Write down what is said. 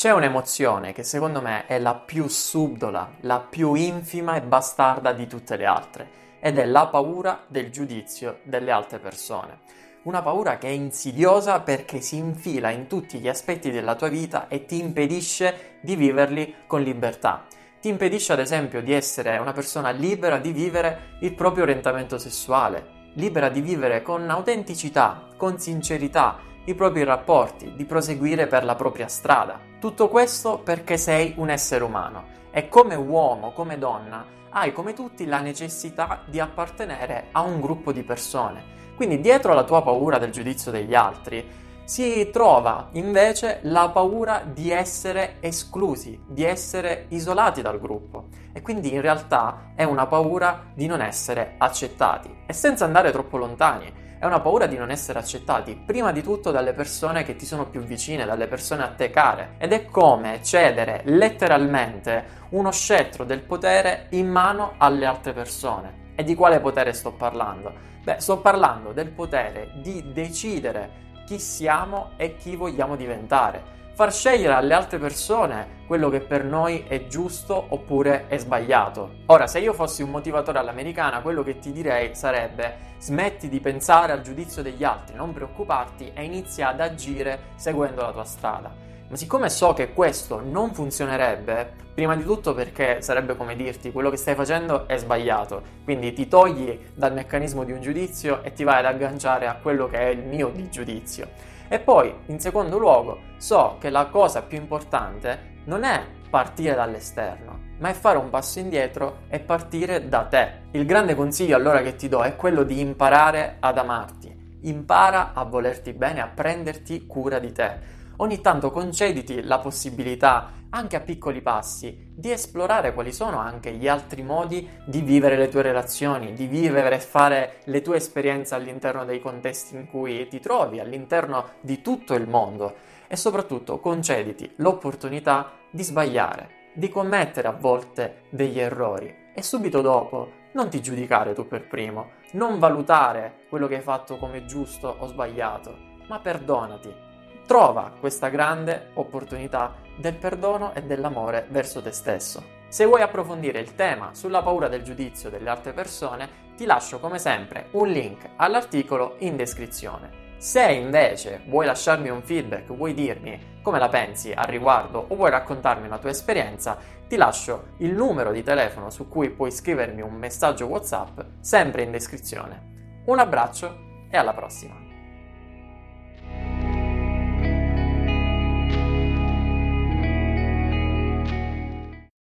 C'è un'emozione che secondo me è la più subdola, la più infima e bastarda di tutte le altre, ed è la paura del giudizio delle altre persone. Una paura che è insidiosa perché si infila in tutti gli aspetti della tua vita e ti impedisce di viverli con libertà. Ti impedisce ad esempio di essere una persona libera di vivere il proprio orientamento sessuale, libera di vivere con autenticità, con sincerità, i propri rapporti, di proseguire per la propria strada. Tutto questo perché sei un essere umano e come uomo, come donna, hai come tutti la necessità di appartenere a un gruppo di persone. Quindi dietro la tua paura del giudizio degli altri si trova invece la paura di essere esclusi, di essere isolati dal gruppo e quindi in realtà è una paura di non essere accettati. E senza andare troppo lontani, è una paura di non essere accettati, prima di tutto dalle persone che ti sono più vicine, dalle persone a te care. Ed è come cedere letteralmente uno scettro del potere in mano alle altre persone. E di quale potere sto parlando? Beh, sto parlando del potere di decidere chi siamo e chi vogliamo diventare far scegliere alle altre persone quello che per noi è giusto oppure è sbagliato. Ora, se io fossi un motivatore all'americana, quello che ti direi sarebbe smetti di pensare al giudizio degli altri, non preoccuparti e inizia ad agire seguendo la tua strada. Ma siccome so che questo non funzionerebbe, prima di tutto perché sarebbe come dirti quello che stai facendo è sbagliato, quindi ti togli dal meccanismo di un giudizio e ti vai ad agganciare a quello che è il mio di giudizio. E poi, in secondo luogo, so che la cosa più importante non è partire dall'esterno, ma è fare un passo indietro e partire da te. Il grande consiglio allora che ti do è quello di imparare ad amarti. Impara a volerti bene, a prenderti cura di te ogni tanto concediti la possibilità, anche a piccoli passi, di esplorare quali sono anche gli altri modi di vivere le tue relazioni, di vivere e fare le tue esperienze all'interno dei contesti in cui ti trovi, all'interno di tutto il mondo. E soprattutto concediti l'opportunità di sbagliare, di commettere a volte degli errori. E subito dopo non ti giudicare tu per primo, non valutare quello che hai fatto come giusto o sbagliato, ma perdonati trova questa grande opportunità del perdono e dell'amore verso te stesso. Se vuoi approfondire il tema sulla paura del giudizio delle altre persone, ti lascio come sempre un link all'articolo in descrizione. Se invece vuoi lasciarmi un feedback, vuoi dirmi come la pensi al riguardo o vuoi raccontarmi una tua esperienza, ti lascio il numero di telefono su cui puoi scrivermi un messaggio WhatsApp sempre in descrizione. Un abbraccio e alla prossima!